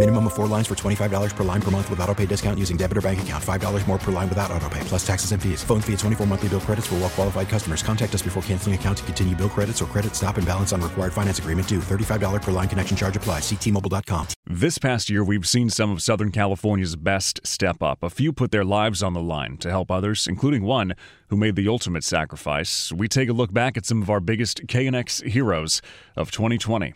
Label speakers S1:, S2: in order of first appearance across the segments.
S1: Minimum of four lines for $25 per line per month with auto pay discount using debit or bank account. $5 more per line without auto pay, plus taxes and fees. Phone fee at 24 monthly bill credits for well qualified customers. Contact us before canceling account to continue bill credits or credit stop and balance on required finance agreement due. $35 per line connection charge applies. See T-Mobile.com.
S2: This past year, we've seen some of Southern California's best step up. A few put their lives on the line to help others, including one who made the ultimate sacrifice. We take a look back at some of our biggest KNX heroes of 2020.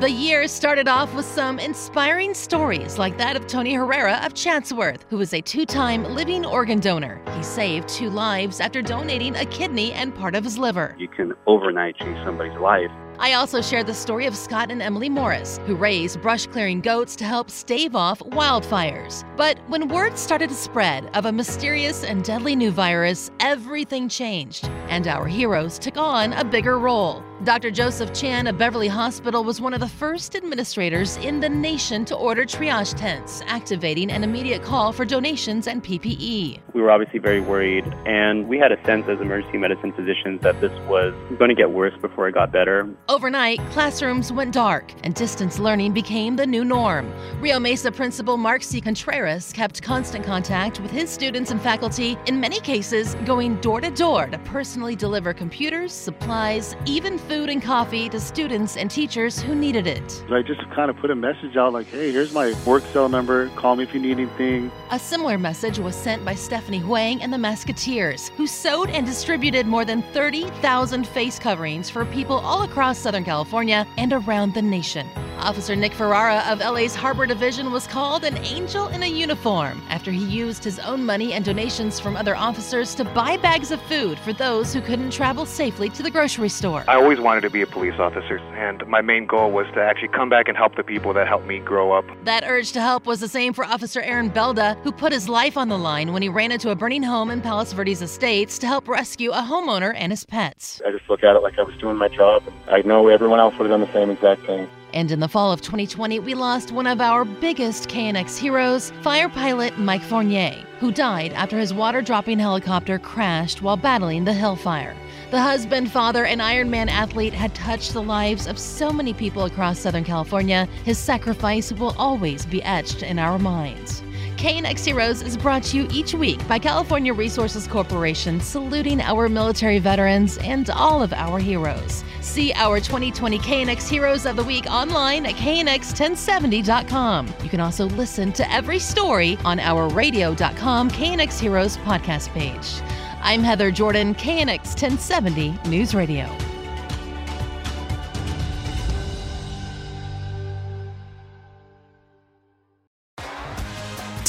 S3: The year started off with some inspiring stories like that of Tony Herrera of Chatsworth, who was a two time living organ donor. He saved two lives after donating a kidney and part of his liver.
S4: You can overnight change somebody's life.
S3: I also share the story of Scott and Emily Morris, who raise brush clearing goats to help stave off wildfires. But when word started to spread of a mysterious and deadly new virus, everything changed, and our heroes took on a bigger role. Dr. Joseph Chan of Beverly Hospital was one of the first administrators in the nation to order triage tents, activating an immediate call for donations and PPE.
S4: We were obviously very worried, and we had a sense as emergency medicine physicians that this was going to get worse before it got better.
S3: Overnight, classrooms went dark, and distance learning became the new norm. Rio Mesa principal Mark C. Contreras kept constant contact with his students and faculty, in many cases, going door to door to personally deliver computers, supplies, even food and coffee to students and teachers who needed it.
S5: I just kind of put a message out like, hey, here's my work cell number. Call me if you need anything.
S3: A similar message was sent by Stephanie Huang and the Musketeers, who sewed and distributed more than 30,000 face coverings for people all across Southern California and around the nation. Officer Nick Ferrara of LA's Harbor Division was called an angel in a uniform after he used his own money and donations from other officers to buy bags of food for those who couldn't travel safely to the grocery store.
S6: I always wanted to be a police officer, and my main goal was to actually come back and help the people that helped me grow up.
S3: That urge to help was the same for Officer Aaron Belda, who put his life on the line when he ran into a burning home in Palos Verdes Estates to help rescue a homeowner and his pets.
S5: I just look at it like I was doing my job. I know everyone else would have done the same exact thing.
S3: And in the fall of 2020, we lost one of our biggest KNX heroes, fire pilot Mike Fournier, who died after his water dropping helicopter crashed while battling the Hills Fire. The husband, father, and Ironman athlete had touched the lives of so many people across Southern California. His sacrifice will always be etched in our minds. KNX Heroes is brought to you each week by California Resources Corporation, saluting our military veterans and all of our heroes. See our 2020 KNX Heroes of the Week online at knx1070.com. You can also listen to every story on our radio.com KNX Heroes podcast page. I'm Heather Jordan, KNX 1070 News Radio.